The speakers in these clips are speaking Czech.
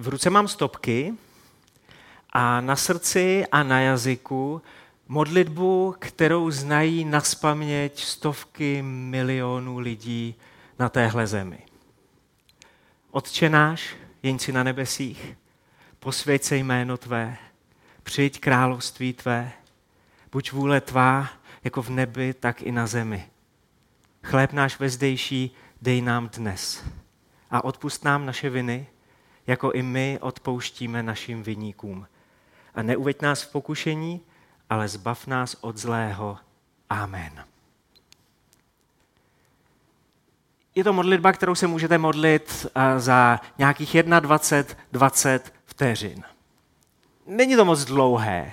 V ruce mám stopky a na srdci a na jazyku modlitbu, kterou znají na spaměť stovky milionů lidí na téhle zemi. Otčenáš, jenci na nebesích, posvěď se jméno Tvé, přijď království Tvé, buď vůle Tvá, jako v nebi, tak i na zemi. Chléb náš vezdejší dej nám dnes a odpust nám naše viny, jako i my odpouštíme našim viníkům. A neuveď nás v pokušení, ale zbav nás od zlého. Amen. Je to modlitba, kterou se můžete modlit za nějakých 21-20 vteřin. Není to moc dlouhé.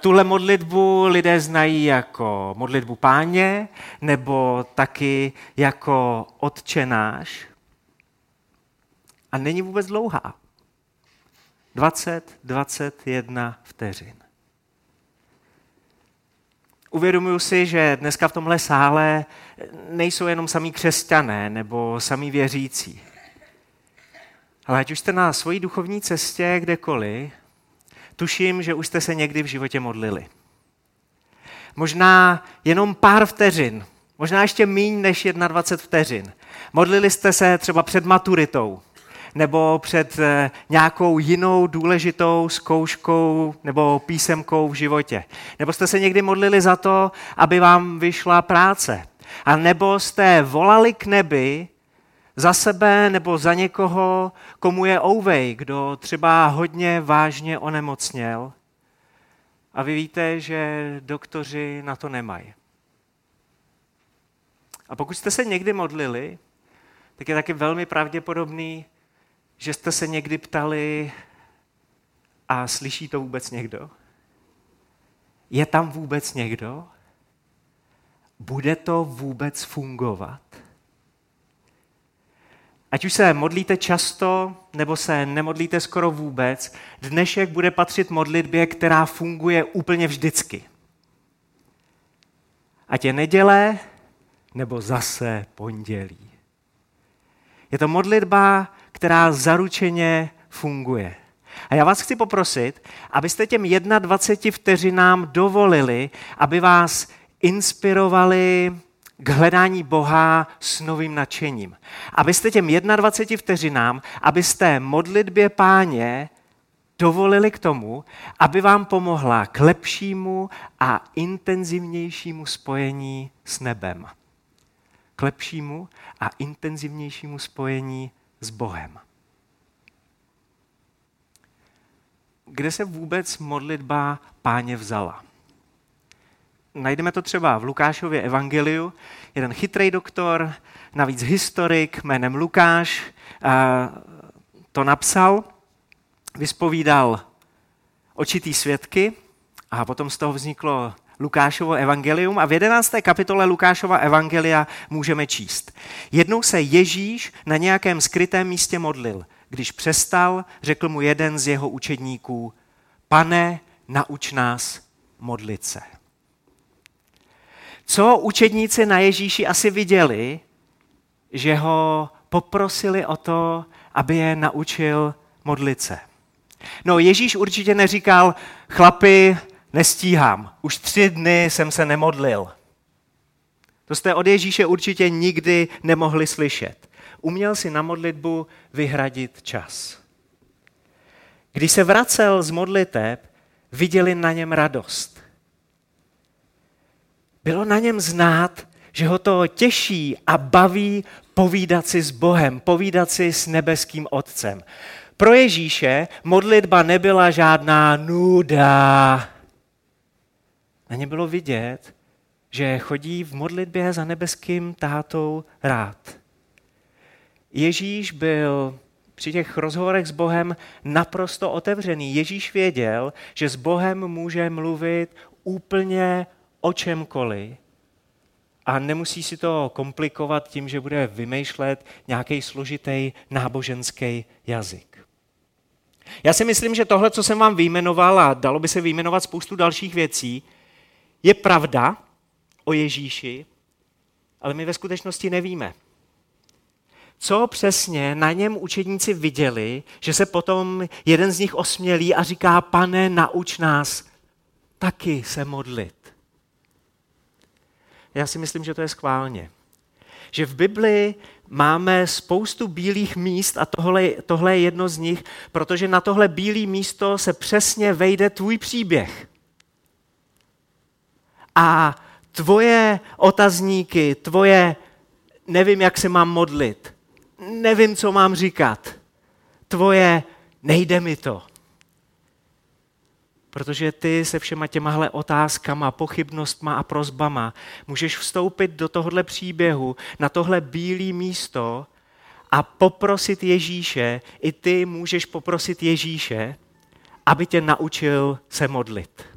Tuhle modlitbu lidé znají jako modlitbu páně nebo taky jako odčenáš. A není vůbec dlouhá. 20, 21 vteřin. Uvědomuji si, že dneska v tomhle sále nejsou jenom samí křesťané nebo samí věřící. Ale ať už jste na svojí duchovní cestě kdekoliv, tuším, že už jste se někdy v životě modlili. Možná jenom pár vteřin, možná ještě méně než 21 vteřin. Modlili jste se třeba před maturitou, nebo před eh, nějakou jinou důležitou zkouškou nebo písemkou v životě. Nebo jste se někdy modlili za to, aby vám vyšla práce. A nebo jste volali k nebi za sebe nebo za někoho, komu je ouvej, kdo třeba hodně vážně onemocněl. A vy víte, že doktoři na to nemají. A pokud jste se někdy modlili, tak je taky velmi pravděpodobný, že jste se někdy ptali, a slyší to vůbec někdo? Je tam vůbec někdo? Bude to vůbec fungovat? Ať už se modlíte často, nebo se nemodlíte skoro vůbec, dnešek bude patřit modlitbě, která funguje úplně vždycky. Ať je neděle, nebo zase pondělí. Je to modlitba, která zaručeně funguje. A já vás chci poprosit, abyste těm 21 vteřinám dovolili, aby vás inspirovali k hledání Boha s novým nadšením. Abyste těm 21 vteřinám, abyste modlitbě páně dovolili k tomu, aby vám pomohla k lepšímu a intenzivnějšímu spojení s nebem. K lepšímu a intenzivnějšímu spojení s Bohem. Kde se vůbec modlitba páně vzala? Najdeme to třeba v Lukášově evangeliu. Jeden chytrý doktor, navíc historik jménem Lukáš, to napsal, vyspovídal očitý svědky a potom z toho vzniklo Lukášovo evangelium a v 11. kapitole Lukášova evangelia můžeme číst. Jednou se Ježíš na nějakém skrytém místě modlil. Když přestal, řekl mu jeden z jeho učedníků, pane, nauč nás modlit se. Co učedníci na Ježíši asi viděli, že ho poprosili o to, aby je naučil modlit se. No Ježíš určitě neříkal, chlapi, nestíhám, už tři dny jsem se nemodlil. To jste od Ježíše určitě nikdy nemohli slyšet. Uměl si na modlitbu vyhradit čas. Když se vracel z modliteb, viděli na něm radost. Bylo na něm znát, že ho to těší a baví povídat si s Bohem, povídat si s nebeským Otcem. Pro Ježíše modlitba nebyla žádná nuda. Na ně bylo vidět, že chodí v modlitbě za nebeským tátou rád. Ježíš byl při těch rozhovorech s Bohem naprosto otevřený. Ježíš věděl, že s Bohem může mluvit úplně o čemkoliv a nemusí si to komplikovat tím, že bude vymýšlet nějaký složitý náboženský jazyk. Já si myslím, že tohle, co jsem vám vyjmenoval, a dalo by se vyjmenovat spoustu dalších věcí, je pravda o Ježíši, ale my ve skutečnosti nevíme. co přesně na něm učedníci viděli, že se potom jeden z nich osmělí a říká, pane, nauč nás taky se modlit. Já si myslím, že to je schválně. Že v Bibli máme spoustu bílých míst a tohle, tohle je jedno z nich, protože na tohle bílé místo se přesně vejde tvůj příběh. A tvoje otazníky, tvoje nevím, jak se mám modlit, nevím, co mám říkat, tvoje nejde mi to. Protože ty se všema těmahle otázkama, pochybnostma a prozbama můžeš vstoupit do tohohle příběhu, na tohle bílé místo a poprosit Ježíše, i ty můžeš poprosit Ježíše, aby tě naučil se modlit.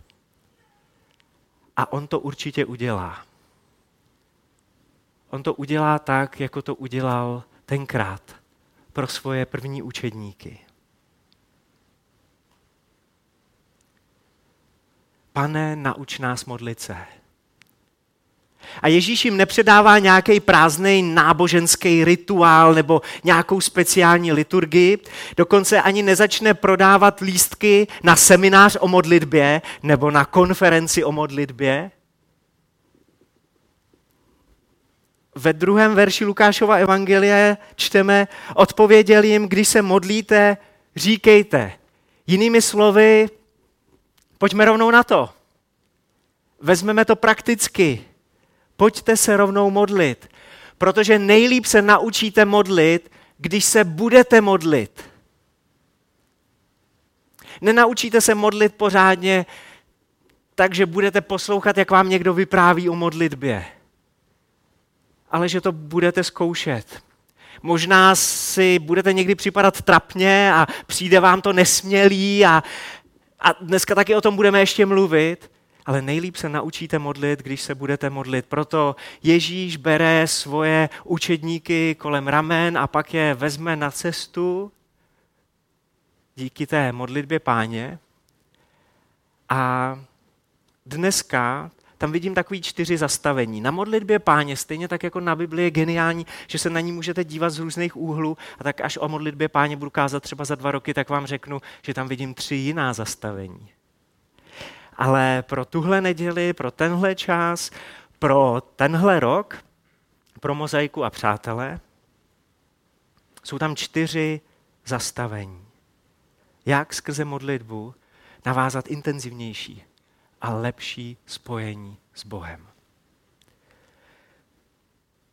A on to určitě udělá. On to udělá tak, jako to udělal tenkrát pro svoje první učedníky. Pane, nauč nás modlit se. A Ježíš jim nepředává nějaký prázdný náboženský rituál nebo nějakou speciální liturgii, dokonce ani nezačne prodávat lístky na seminář o modlitbě nebo na konferenci o modlitbě. Ve druhém verši Lukášova evangelie čteme, odpověděl jim, když se modlíte, říkejte. Jinými slovy, pojďme rovnou na to. Vezmeme to prakticky. Pojďte se rovnou modlit, protože nejlíp se naučíte modlit, když se budete modlit. Nenaučíte se modlit pořádně, takže budete poslouchat, jak vám někdo vypráví o modlitbě. Ale že to budete zkoušet. Možná si budete někdy připadat trapně a přijde vám to nesmělý a, a dneska taky o tom budeme ještě mluvit, ale nejlíp se naučíte modlit, když se budete modlit. Proto Ježíš bere svoje učedníky kolem ramen a pak je vezme na cestu díky té modlitbě páně. A dneska tam vidím takový čtyři zastavení. Na modlitbě páně, stejně tak jako na Bibli je geniální, že se na ní můžete dívat z různých úhlů a tak až o modlitbě páně budu kázat třeba za dva roky, tak vám řeknu, že tam vidím tři jiná zastavení. Ale pro tuhle neděli, pro tenhle čas, pro tenhle rok, pro mozaiku a přátelé, jsou tam čtyři zastavení. Jak skrze modlitbu navázat intenzivnější a lepší spojení s Bohem.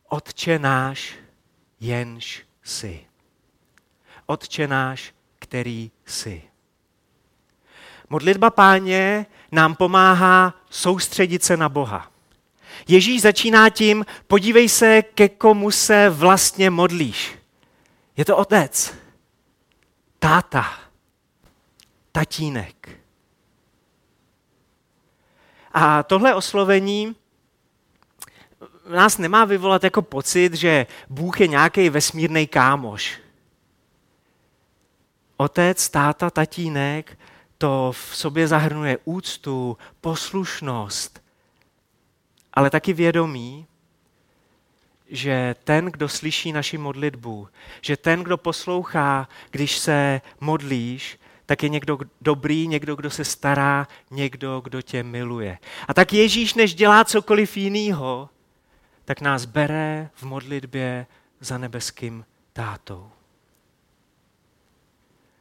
Otče náš, jenž jsi. Otče náš, který jsi. Modlitba páně nám pomáhá soustředit se na Boha. Ježíš začíná tím, podívej se, ke komu se vlastně modlíš. Je to otec, táta, tatínek. A tohle oslovení nás nemá vyvolat jako pocit, že Bůh je nějaký vesmírný kámoš. Otec, táta, tatínek to v sobě zahrnuje úctu, poslušnost, ale taky vědomí, že ten, kdo slyší naši modlitbu, že ten, kdo poslouchá, když se modlíš, tak je někdo dobrý, někdo, kdo se stará, někdo, kdo tě miluje. A tak Ježíš, než dělá cokoliv jiného, tak nás bere v modlitbě za nebeským tátou.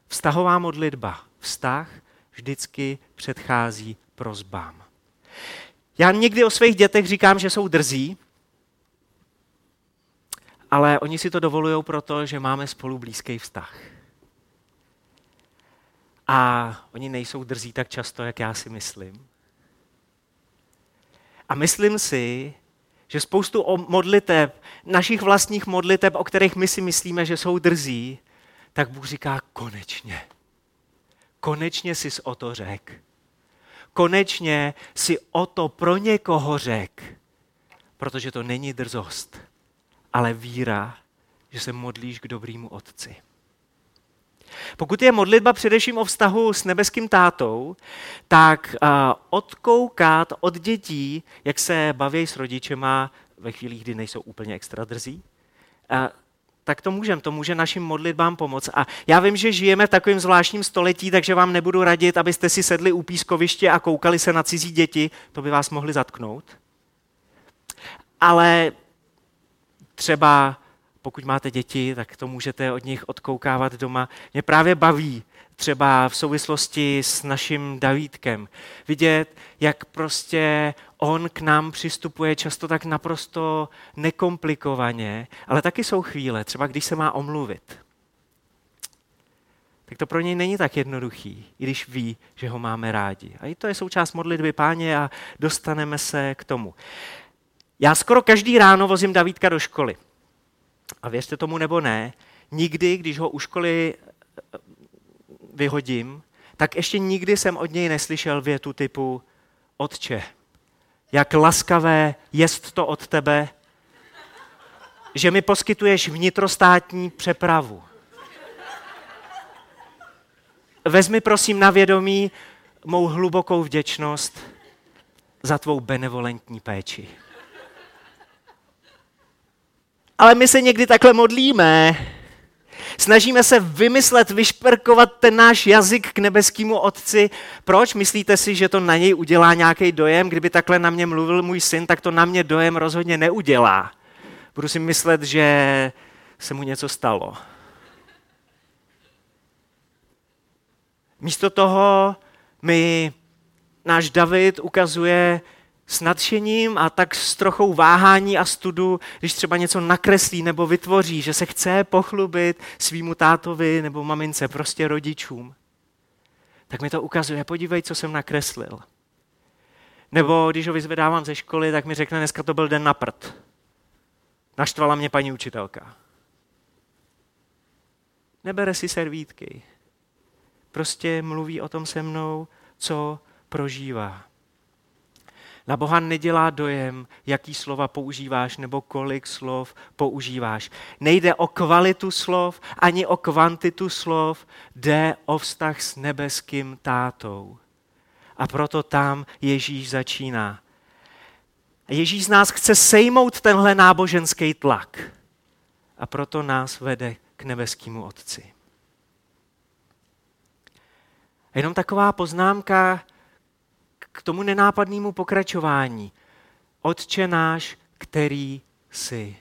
Vztahová modlitba, vztah vždycky předchází prozbám. Já někdy o svých dětech říkám, že jsou drzí, ale oni si to dovolují proto, že máme spolu blízký vztah. A oni nejsou drzí tak často, jak já si myslím. A myslím si, že spoustu modliteb, našich vlastních modliteb, o kterých my si myslíme, že jsou drzí, tak Bůh říká konečně. Konečně jsi o to řek. Konečně si o to pro někoho řek. Protože to není drzost, ale víra, že se modlíš k dobrýmu otci. Pokud je modlitba především o vztahu s nebeským tátou, tak odkoukat od dětí, jak se baví s rodičema ve chvílích, kdy nejsou úplně extra drzí, tak to můžeme, to může našim modlitbám pomoct. A já vím, že žijeme v takovém zvláštním století, takže vám nebudu radit, abyste si sedli u pískoviště a koukali se na cizí děti, to by vás mohli zatknout. Ale třeba pokud máte děti, tak to můžete od nich odkoukávat doma. Mě právě baví třeba v souvislosti s naším Davídkem. Vidět, jak prostě on k nám přistupuje často tak naprosto nekomplikovaně, ale taky jsou chvíle, třeba když se má omluvit. Tak to pro něj není tak jednoduchý, i když ví, že ho máme rádi. A i to je součást modlitby páně a dostaneme se k tomu. Já skoro každý ráno vozím Davídka do školy. A věřte tomu nebo ne, nikdy, když ho u školy vyhodím, tak ještě nikdy jsem od něj neslyšel větu typu Otče, jak laskavé jest to od tebe, že mi poskytuješ vnitrostátní přepravu. Vezmi prosím na vědomí mou hlubokou vděčnost za tvou benevolentní péči. Ale my se někdy takhle modlíme, Snažíme se vymyslet, vyšperkovat ten náš jazyk k nebeskému otci. Proč? Myslíte si, že to na něj udělá nějaký dojem? Kdyby takhle na mě mluvil můj syn, tak to na mě dojem rozhodně neudělá. Budu si myslet, že se mu něco stalo. Místo toho mi náš David ukazuje s nadšením a tak s trochou váhání a studu, když třeba něco nakreslí nebo vytvoří, že se chce pochlubit svýmu tátovi nebo mamince, prostě rodičům, tak mi to ukazuje, podívej, co jsem nakreslil. Nebo když ho vyzvedávám ze školy, tak mi řekne, dneska to byl den na prd. Naštvala mě paní učitelka. Nebere si servítky. Prostě mluví o tom se mnou, co prožívá. Na Boha nedělá dojem, jaký slova používáš nebo kolik slov používáš. Nejde o kvalitu slov ani o kvantitu slov, jde o vztah s nebeským tátou. A proto tam Ježíš začíná. Ježíš z nás chce sejmout tenhle náboženský tlak. A proto nás vede k nebeskému Otci. A jenom taková poznámka, k tomu nenápadnému pokračování. Otče náš, který jsi.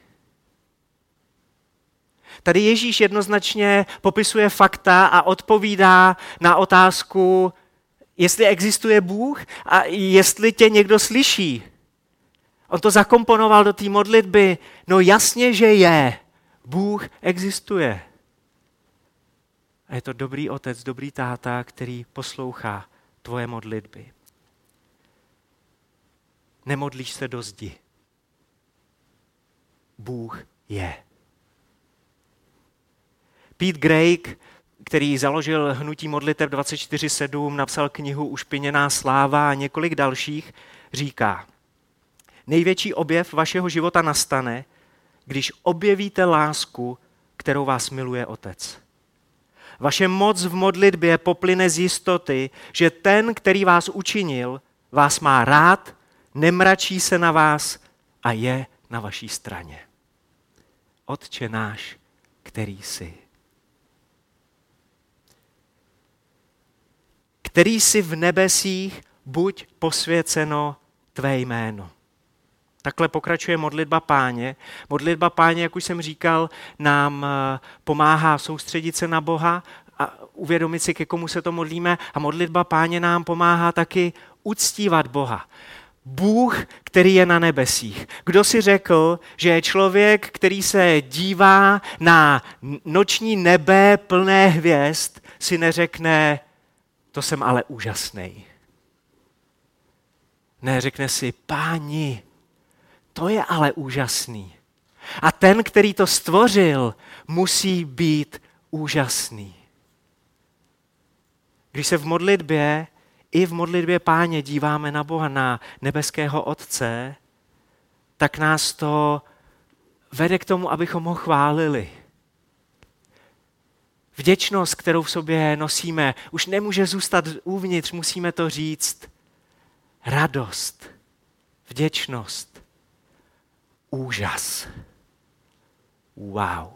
Tady Ježíš jednoznačně popisuje fakta a odpovídá na otázku, jestli existuje Bůh a jestli tě někdo slyší. On to zakomponoval do té modlitby. No jasně, že je. Bůh existuje. A je to dobrý otec, dobrý táta, který poslouchá tvoje modlitby nemodlíš se do zdi. Bůh je. Pete Grake, který založil hnutí modlitev 24.7, napsal knihu Ušpiněná sláva a několik dalších, říká, největší objev vašeho života nastane, když objevíte lásku, kterou vás miluje Otec. Vaše moc v modlitbě poplyne z jistoty, že ten, který vás učinil, vás má rád nemračí se na vás a je na vaší straně. Otče náš, který jsi. Který jsi v nebesích, buď posvěceno tvé jméno. Takhle pokračuje modlitba páně. Modlitba páně, jak už jsem říkal, nám eh, pomáhá soustředit se na Boha a uvědomit si, ke komu se to modlíme. A modlitba páně nám pomáhá taky uctívat Boha. Bůh, který je na nebesích. Kdo si řekl, že je člověk, který se dívá na noční nebe plné hvězd, si neřekne, to jsem ale úžasný. Ne, řekne si, páni, to je ale úžasný. A ten, který to stvořil, musí být úžasný. Když se v modlitbě i v modlitbě páně díváme na Boha, na nebeského Otce, tak nás to vede k tomu, abychom ho chválili. Vděčnost, kterou v sobě nosíme, už nemůže zůstat uvnitř, musíme to říct. Radost, vděčnost, úžas. Wow.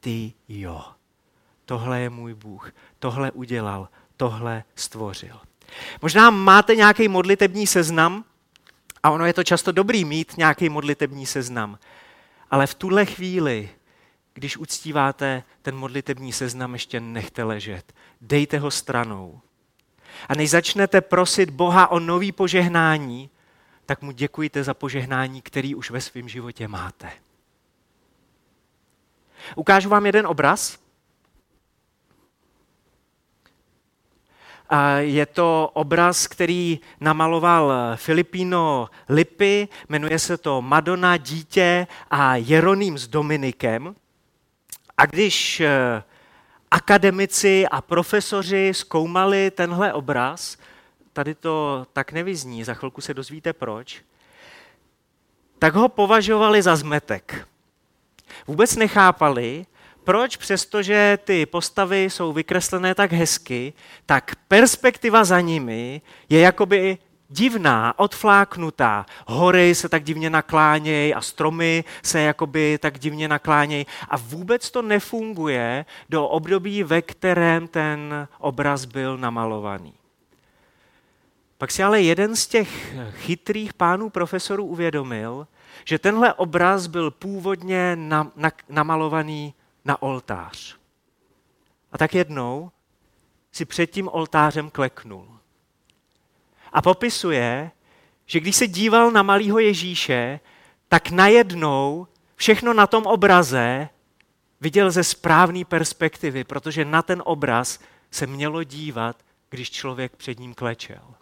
ty jo. Tohle je můj Bůh, tohle udělal, tohle stvořil. Možná máte nějaký modlitební seznam, a ono je to často dobrý mít nějaký modlitební seznam. Ale v tuhle chvíli, když uctíváte ten modlitební seznam, ještě nechte ležet. Dejte ho stranou. A než začnete prosit Boha o nový požehnání, tak mu děkujte za požehnání, který už ve svém životě máte. Ukážu vám jeden obraz. Je to obraz, který namaloval Filipino Lipy, jmenuje se to Madonna, dítě a Jeroným s Dominikem. A když eh, akademici a profesoři zkoumali tenhle obraz, tady to tak nevyzní, za chvilku se dozvíte proč, tak ho považovali za zmetek. Vůbec nechápali, proč přestože ty postavy jsou vykreslené tak hezky, tak perspektiva za nimi je jakoby divná, odfláknutá. Hory se tak divně naklánějí a stromy se jakoby tak divně naklánějí a vůbec to nefunguje do období, ve kterém ten obraz byl namalovaný. Pak si ale jeden z těch chytrých pánů profesorů uvědomil, že tenhle obraz byl původně na, na, namalovaný na oltář. A tak jednou si před tím oltářem kleknul. A popisuje, že když se díval na malého Ježíše, tak najednou všechno na tom obraze viděl ze správné perspektivy, protože na ten obraz se mělo dívat, když člověk před ním klečel.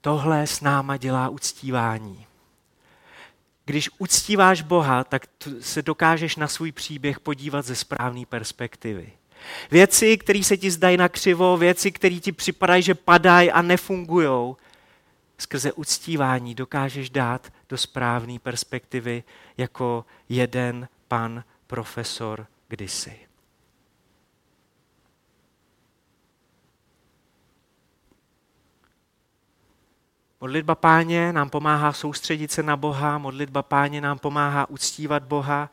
Tohle s náma dělá uctívání. Když uctíváš Boha, tak se dokážeš na svůj příběh podívat ze správné perspektivy. Věci, které se ti zdají na křivo, věci, které ti připadají, že padají a nefungují, skrze uctívání dokážeš dát do správné perspektivy jako jeden pan profesor kdysi. Modlitba páně nám pomáhá soustředit se na Boha, modlitba páně nám pomáhá uctívat Boha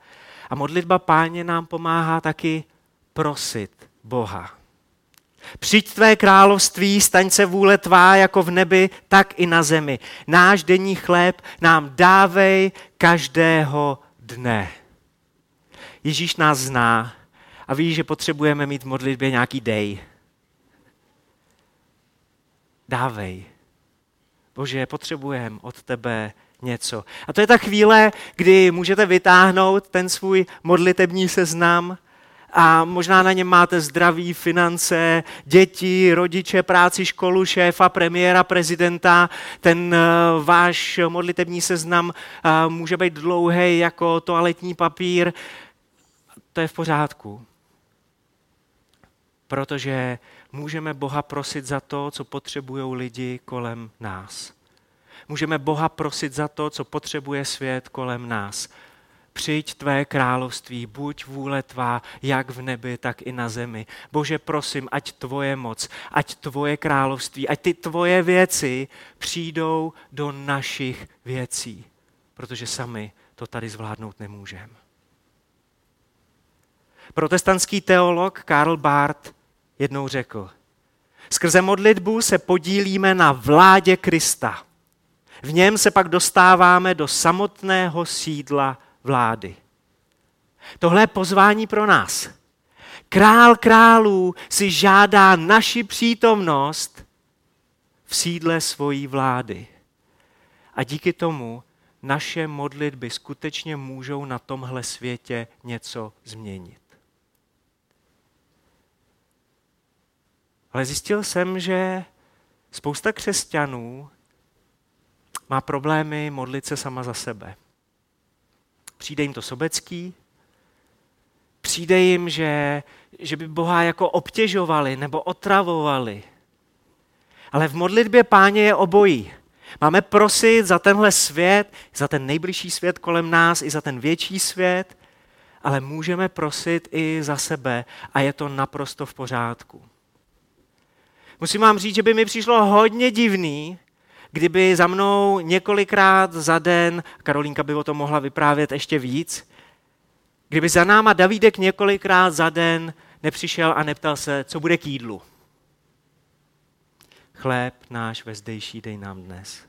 a modlitba páně nám pomáhá taky prosit Boha. Přijď tvé království, staň se vůle tvá jako v nebi, tak i na zemi. Náš denní chléb nám dávej každého dne. Ježíš nás zná a ví, že potřebujeme mít v modlitbě nějaký dej. Dávej. Bože, potřebujeme od tebe něco. A to je ta chvíle, kdy můžete vytáhnout ten svůj modlitební seznam a možná na něm máte zdraví, finance, děti, rodiče, práci, školu, šéfa, premiéra, prezidenta. Ten uh, váš modlitební seznam uh, může být dlouhý jako toaletní papír. To je v pořádku. Protože můžeme Boha prosit za to, co potřebují lidi kolem nás. Můžeme Boha prosit za to, co potřebuje svět kolem nás. Přijď tvé království, buď vůle tvá, jak v nebi, tak i na zemi. Bože, prosím, ať tvoje moc, ať tvoje království, ať ty tvoje věci přijdou do našich věcí, protože sami to tady zvládnout nemůžeme. Protestantský teolog Karl Barth jednou řekl, skrze modlitbu se podílíme na vládě Krista. V něm se pak dostáváme do samotného sídla vlády. Tohle je pozvání pro nás. Král králů si žádá naši přítomnost v sídle svojí vlády. A díky tomu naše modlitby skutečně můžou na tomhle světě něco změnit. Ale zjistil jsem, že spousta křesťanů má problémy modlit se sama za sebe. Přijde jim to sobecký, přijde jim, že, že by Boha jako obtěžovali nebo otravovali. Ale v modlitbě páně je obojí. Máme prosit za tenhle svět, za ten nejbližší svět kolem nás, i za ten větší svět, ale můžeme prosit i za sebe a je to naprosto v pořádku. Musím vám říct, že by mi přišlo hodně divný, kdyby za mnou několikrát za den, Karolínka by o tom mohla vyprávět ještě víc, Kdyby za náma Davídek několikrát za den nepřišel a neptal se, co bude k jídlu. Chléb náš vezdejší dej nám dnes.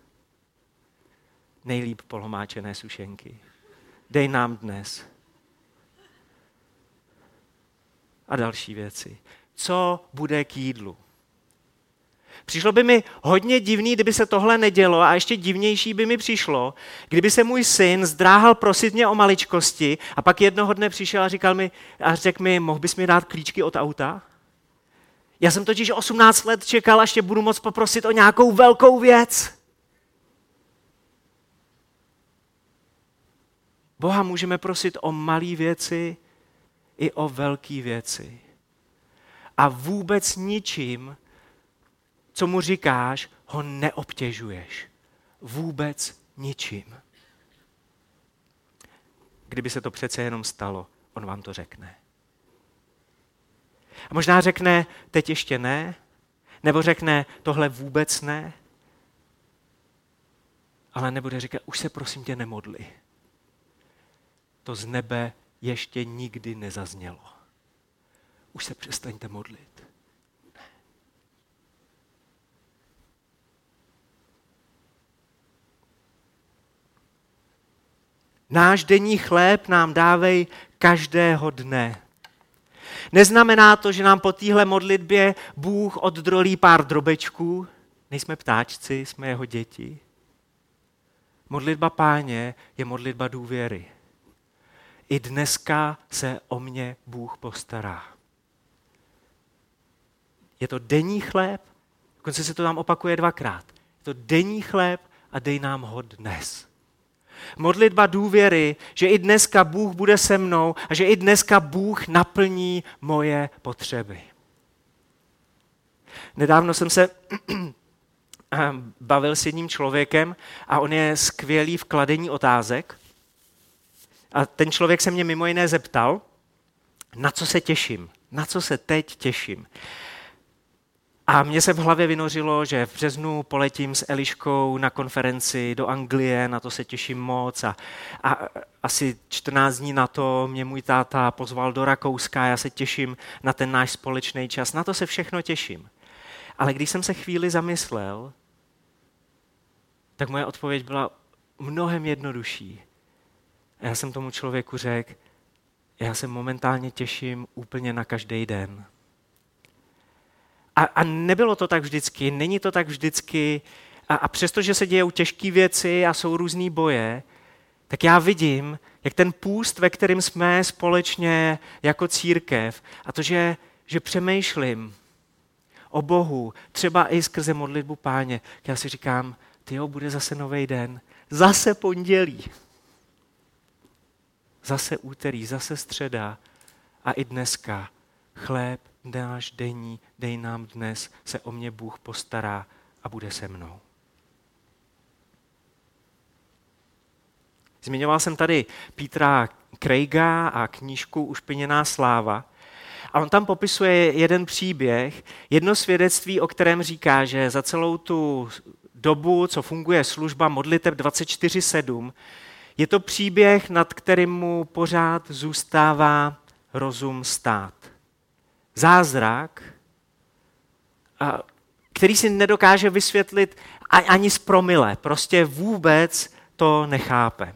Nejlíp polomáčené sušenky. Dej nám dnes. A další věci. Co bude k jídlu? Přišlo by mi hodně divný, kdyby se tohle nedělo a ještě divnější by mi přišlo, kdyby se můj syn zdráhal prosit mě o maličkosti a pak jednoho dne přišel a říkal mi a řekl mi, mohl bys mi dát klíčky od auta? Já jsem totiž 18 let čekal, až tě budu moct poprosit o nějakou velkou věc. Boha můžeme prosit o malé věci i o velké věci. A vůbec ničím co mu říkáš, ho neobtěžuješ. Vůbec ničím. Kdyby se to přece jenom stalo, on vám to řekne. A možná řekne, teď ještě ne, nebo řekne, tohle vůbec ne, ale nebude říkat, už se prosím tě nemodli. To z nebe ještě nikdy nezaznělo. Už se přestaňte modlit. Náš denní chléb nám dávej každého dne. Neznamená to, že nám po téhle modlitbě Bůh oddrolí pár drobečků. Nejsme ptáčci, jsme jeho děti. Modlitba páně je modlitba důvěry. I dneska se o mě Bůh postará. Je to denní chléb, dokonce se to tam opakuje dvakrát. Je to denní chléb a dej nám ho dnes. Modlitba důvěry, že i dneska Bůh bude se mnou a že i dneska Bůh naplní moje potřeby. Nedávno jsem se bavil s jedním člověkem a on je skvělý v kladení otázek. A ten člověk se mě mimo jiné zeptal, na co se těším, na co se teď těším. A mně se v hlavě vynořilo, že v březnu poletím s Eliškou na konferenci do Anglie, na to se těším moc. A, a asi 14 dní na to mě můj táta pozval do Rakouska, já se těším na ten náš společný čas, na to se všechno těším. Ale když jsem se chvíli zamyslel, tak moje odpověď byla mnohem jednodušší. Já jsem tomu člověku řekl, já se momentálně těším úplně na každý den. A, a nebylo to tak vždycky, není to tak vždycky. A, a přestože se dějou těžké věci a jsou různé boje, tak já vidím, jak ten půst, ve kterém jsme společně jako církev, a to, že, že přemýšlím o Bohu, třeba i skrze modlitbu páně, já si říkám, ty jo, bude zase nový den, zase pondělí, zase úterý, zase středa a i dneska chléb náš denní, dej nám dnes, se o mě Bůh postará a bude se mnou. Zmiňoval jsem tady Petra Craiga a knížku Ušpiněná sláva. A on tam popisuje jeden příběh, jedno svědectví, o kterém říká, že za celou tu dobu, co funguje služba modliteb 24-7, je to příběh, nad kterým mu pořád zůstává rozum stát zázrak, který si nedokáže vysvětlit ani z promile. Prostě vůbec to nechápe.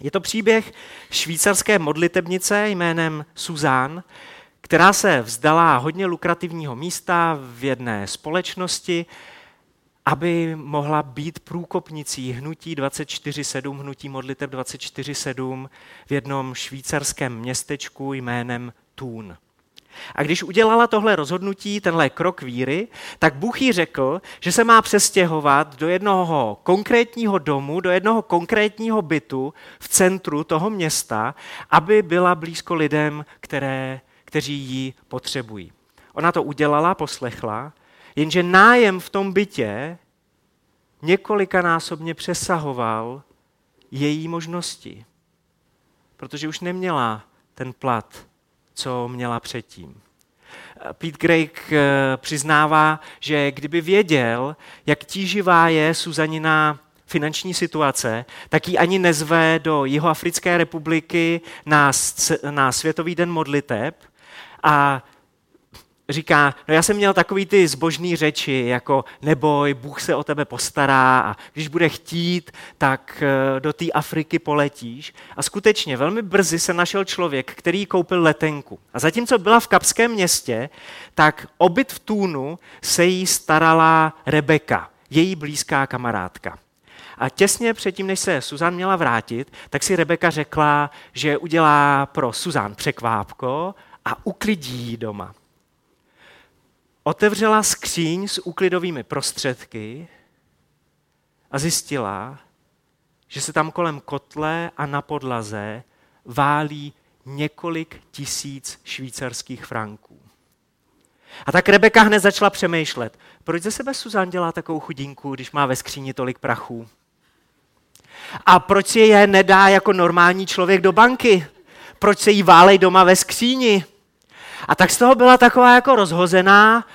Je to příběh švýcarské modlitebnice jménem Suzanne, která se vzdala hodně lukrativního místa v jedné společnosti, aby mohla být průkopnicí hnutí 24-7, hnutí modliteb 24-7 v jednom švýcarském městečku jménem Thun. A když udělala tohle rozhodnutí, tenhle krok víry, tak Bůh jí řekl, že se má přestěhovat do jednoho konkrétního domu, do jednoho konkrétního bytu v centru toho města, aby byla blízko lidem, které, kteří ji potřebují. Ona to udělala, poslechla, jenže nájem v tom bytě několikanásobně přesahoval její možnosti, protože už neměla ten plat, co měla předtím. Pete Craig eh, přiznává, že kdyby věděl, jak tíživá je Suzanina finanční situace, tak ji ani nezve do Jihoafrické republiky na, na Světový den modliteb a říká, no já jsem měl takový ty zbožný řeči, jako neboj, Bůh se o tebe postará a když bude chtít, tak eh, do té Afriky poletíš. A skutečně velmi brzy se našel člověk, který koupil letenku. A zatímco byla v Kapském městě, tak obyt v Túnu se jí starala Rebeka, její blízká kamarádka. A těsně předtím, než se Suzan měla vrátit, tak si Rebeka řekla, že udělá pro Suzan překvápko a uklidí ji doma otevřela skříň s úklidovými prostředky a zjistila, že se tam kolem kotle a na podlaze válí několik tisíc švýcarských franků. A tak Rebeka hned začala přemýšlet, proč ze sebe Suzan dělá takovou chudinku, když má ve skříni tolik prachů? A proč si je nedá jako normální člověk do banky? Proč se jí válej doma ve skříni? A tak z toho byla taková jako rozhozená.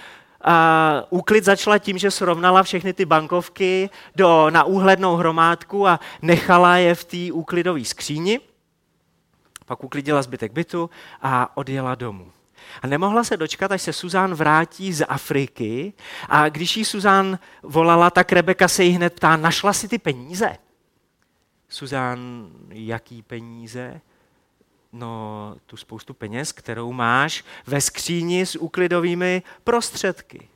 A úklid začala tím, že srovnala všechny ty bankovky do, na úhlednou hromádku a nechala je v té úklidové skříni. Pak uklidila zbytek bytu a odjela domů. A nemohla se dočkat, až se Suzán vrátí z Afriky. A když jí Suzán volala, tak Rebeka se jí hned ptá, našla si ty peníze? Suzán, jaký peníze? No, tu spoustu peněz, kterou máš ve skříni s úklidovými prostředky.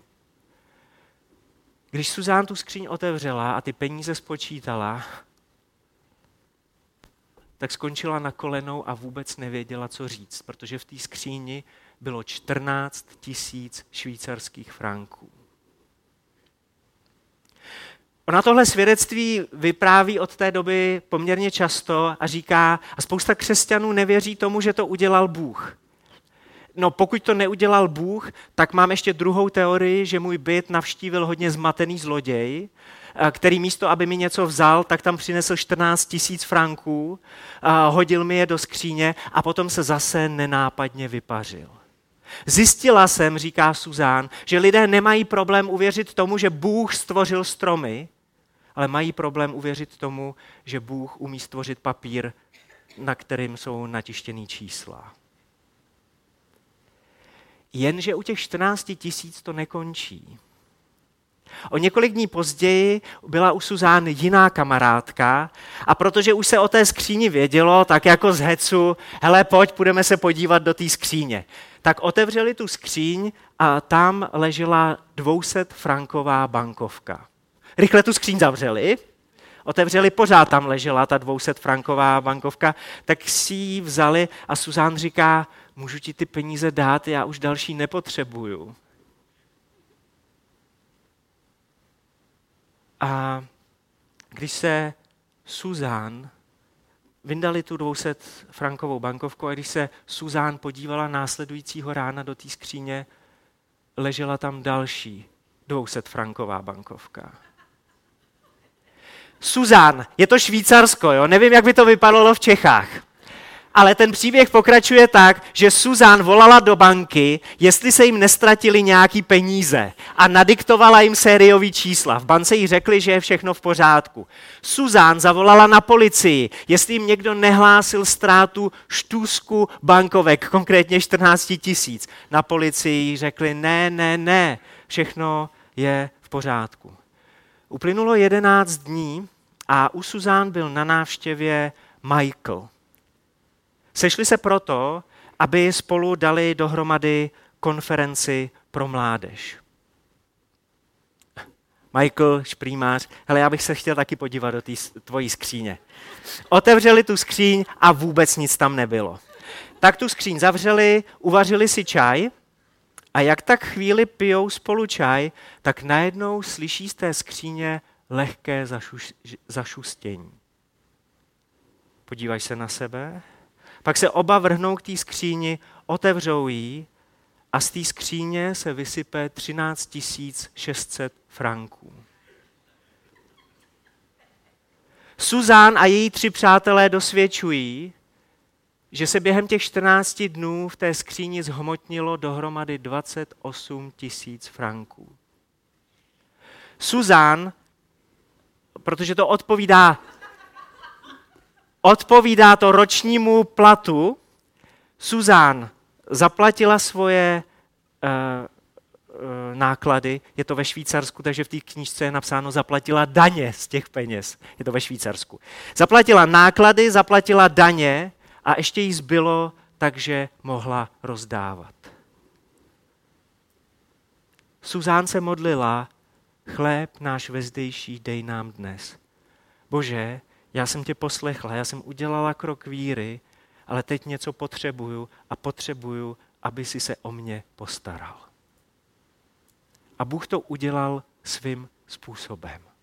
Když Suzán tu skříň otevřela a ty peníze spočítala, tak skončila na kolenou a vůbec nevěděla, co říct, protože v té skříni bylo 14 tisíc švýcarských franků. Ona tohle svědectví vypráví od té doby poměrně často a říká, a spousta křesťanů nevěří tomu, že to udělal Bůh. No pokud to neudělal Bůh, tak mám ještě druhou teorii, že můj byt navštívil hodně zmatený zloděj, který místo, aby mi něco vzal, tak tam přinesl 14 tisíc franků, hodil mi je do skříně a potom se zase nenápadně vypařil. Zjistila jsem, říká Suzán, že lidé nemají problém uvěřit tomu, že Bůh stvořil stromy, ale mají problém uvěřit tomu, že Bůh umí stvořit papír, na kterým jsou natištěný čísla. Jenže u těch 14 tisíc to nekončí. O několik dní později byla u Suzány jiná kamarádka a protože už se o té skříni vědělo, tak jako z hecu, hele pojď, půjdeme se podívat do té skříně. Tak otevřeli tu skříň a tam ležela 200 franková bankovka. Rychle tu skříň zavřeli, otevřeli, pořád tam ležela ta 200 franková bankovka, tak si ji vzali a Suzán říká, můžu ti ty peníze dát, já už další nepotřebuju. A když se Suzán vyndali tu 200 frankovou bankovku a když se Suzán podívala následujícího rána do té skříně, ležela tam další 200 franková bankovka. Suzán, je to Švýcarsko, jo? nevím, jak by to vypadalo v Čechách. Ale ten příběh pokračuje tak, že Suzán volala do banky, jestli se jim nestratili nějaký peníze a nadiktovala jim sériový čísla. V bance jí řekli, že je všechno v pořádku. Suzán zavolala na policii, jestli jim někdo nehlásil ztrátu štůzku bankovek, konkrétně 14 tisíc. Na policii řekli, ne, ne, ne, všechno je v pořádku. Uplynulo 11 dní a u Suzán byl na návštěvě Michael. Sešli se proto, aby spolu dali dohromady konferenci pro mládež. Michael, šprýmář, hele, já bych se chtěl taky podívat do té tvojí skříně. Otevřeli tu skříň a vůbec nic tam nebylo. Tak tu skříň zavřeli, uvařili si čaj a jak tak chvíli pijou spolu čaj, tak najednou slyší z té skříně lehké zašuš, zašustění. Podívaj se na sebe, pak se oba vrhnou k té skříni, otevřou ji a z té skříně se vysype 13 600 franků. Suzán a její tři přátelé dosvědčují, že se během těch 14 dnů v té skříni zhmotnilo dohromady 28 tisíc franků. Suzán protože to odpovídá, odpovídá to ročnímu platu, Suzán zaplatila svoje uh, uh, náklady, je to ve Švýcarsku, takže v té knížce je napsáno, zaplatila daně z těch peněz. Je to ve Švýcarsku. Zaplatila náklady, zaplatila daně a ještě jí zbylo, takže mohla rozdávat. Suzán se modlila, chléb náš vezdejší dej nám dnes. Bože, já jsem tě poslechla, já jsem udělala krok víry, ale teď něco potřebuju a potřebuju, aby si se o mě postaral. A Bůh to udělal svým způsobem.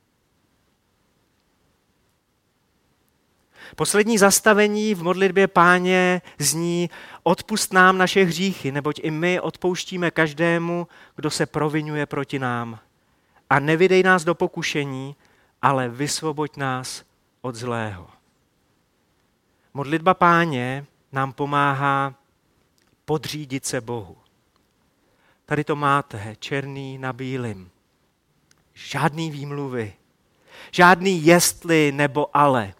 Poslední zastavení v modlitbě páně zní odpust nám naše hříchy, neboť i my odpouštíme každému, kdo se provinuje proti nám. A nevydej nás do pokušení, ale vysvoboď nás od zlého. Modlitba páně nám pomáhá podřídit se Bohu. Tady to máte, černý na bílým. Žádný výmluvy, žádný jestli nebo ale.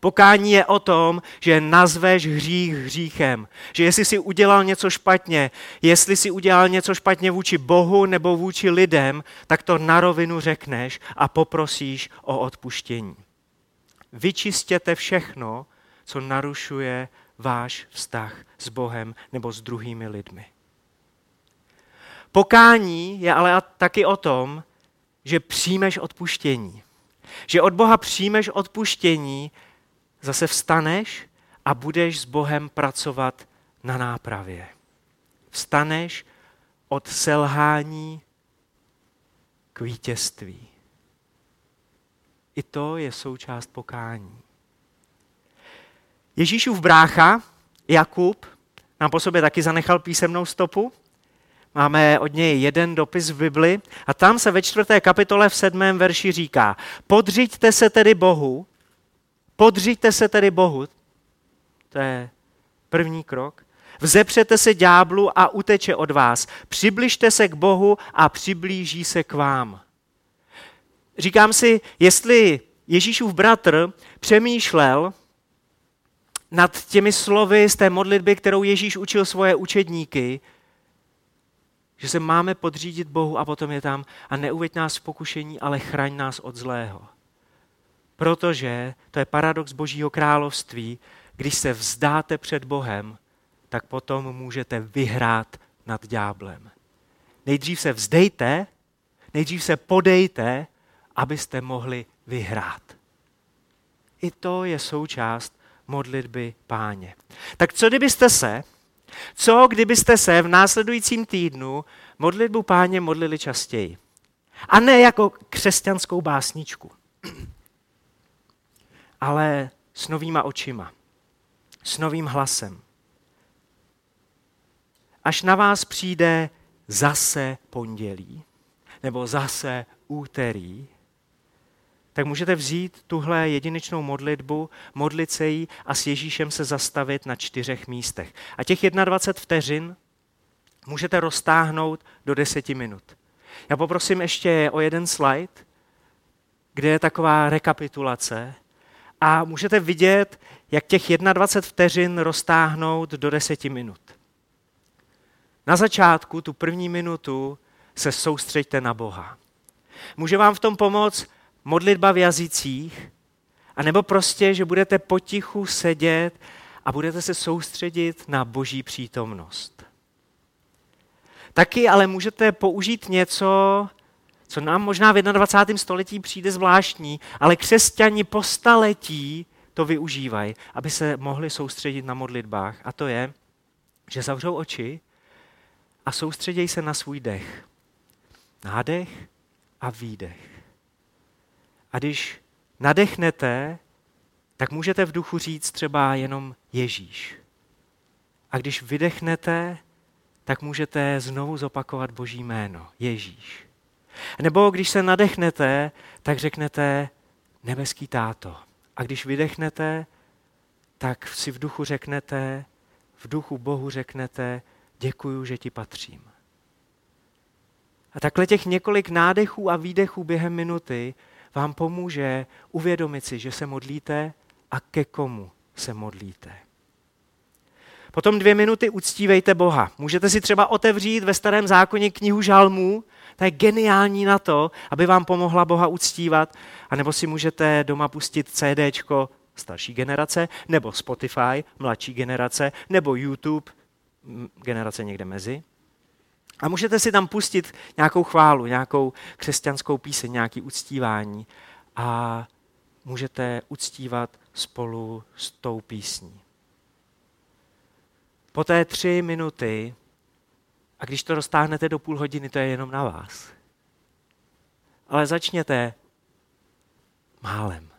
Pokání je o tom, že nazveš hřích hříchem. Že jestli si udělal něco špatně, jestli si udělal něco špatně vůči Bohu nebo vůči lidem, tak to na rovinu řekneš a poprosíš o odpuštění. Vyčistěte všechno, co narušuje váš vztah s Bohem nebo s druhými lidmi. Pokání je ale taky o tom, že přijmeš odpuštění. Že od Boha přijmeš odpuštění, zase vstaneš a budeš s Bohem pracovat na nápravě. Vstaneš od selhání k vítězství. I to je součást pokání. Ježíšův brácha, Jakub, nám po sobě taky zanechal písemnou stopu. Máme od něj jeden dopis v Bibli a tam se ve čtvrté kapitole v sedmém verši říká Podřiďte se tedy Bohu, podřiďte se tedy Bohu, to je první krok, vzepřete se ďáblu a uteče od vás, přibližte se k Bohu a přiblíží se k vám. Říkám si, jestli Ježíšův bratr přemýšlel nad těmi slovy z té modlitby, kterou Ježíš učil svoje učedníky, že se máme podřídit Bohu a potom je tam a neuveď nás v pokušení, ale chraň nás od zlého. Protože to je paradox Božího království, když se vzdáte před Bohem, tak potom můžete vyhrát nad ďáblem. Nejdřív se vzdejte, nejdřív se podejte, abyste mohli vyhrát. I to je součást modlitby páně. Tak co kdybyste se, co kdybyste se v následujícím týdnu modlitbu páně modlili častěji? A ne jako křesťanskou básničku, ale s novýma očima, s novým hlasem. Až na vás přijde zase pondělí, nebo zase úterý, tak můžete vzít tuhle jedinečnou modlitbu, modlit se jí a s Ježíšem se zastavit na čtyřech místech. A těch 21 vteřin můžete roztáhnout do deseti minut. Já poprosím ještě o jeden slide, kde je taková rekapitulace a můžete vidět, jak těch 21 vteřin roztáhnout do deseti minut. Na začátku, tu první minutu, se soustřeďte na Boha. Může vám v tom pomoct modlitba v jazycích, anebo prostě, že budete potichu sedět a budete se soustředit na boží přítomnost. Taky ale můžete použít něco, co nám možná v 21. století přijde zvláštní, ale křesťani po staletí to využívají, aby se mohli soustředit na modlitbách. A to je, že zavřou oči a soustředějí se na svůj dech. Nádech a výdech. A když nadechnete, tak můžete v duchu říct třeba jenom Ježíš. A když vydechnete, tak můžete znovu zopakovat Boží jméno, Ježíš. Nebo když se nadechnete, tak řeknete nebeský táto. A když vydechnete, tak si v duchu řeknete, v duchu Bohu řeknete, děkuju, že ti patřím. A takhle těch několik nádechů a výdechů během minuty vám pomůže uvědomit si, že se modlíte a ke komu se modlíte. Potom dvě minuty uctívejte Boha. Můžete si třeba otevřít ve starém zákoně knihu žalmů, to je geniální na to, aby vám pomohla Boha uctívat, anebo si můžete doma pustit CDčko starší generace, nebo Spotify, mladší generace, nebo YouTube, generace někde mezi. A můžete si tam pustit nějakou chválu, nějakou křesťanskou píseň, nějaký uctívání a můžete uctívat spolu s tou písní. Po té tři minuty, a když to roztáhnete do půl hodiny, to je jenom na vás. Ale začněte málem.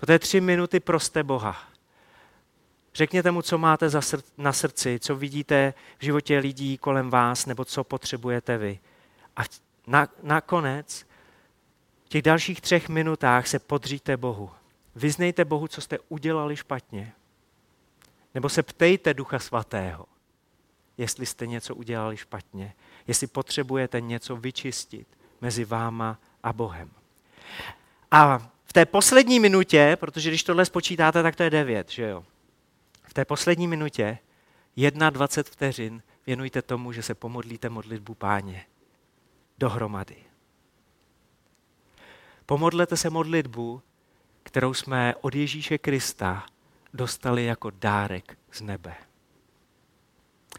Po té tři minuty proste Boha. Řekněte mu, co máte na srdci, co vidíte v životě lidí kolem vás, nebo co potřebujete vy. A na, v těch dalších třech minutách se podříte Bohu. Vyznejte Bohu, co jste udělali špatně. Nebo se ptejte Ducha Svatého, jestli jste něco udělali špatně, jestli potřebujete něco vyčistit mezi váma a Bohem. A v té poslední minutě, protože když tohle spočítáte, tak to je devět, že jo? V té poslední minutě, 21 vteřin, věnujte tomu, že se pomodlíte modlitbu páně. Dohromady. Pomodlete se modlitbu, kterou jsme od Ježíše Krista dostali jako dárek z nebe.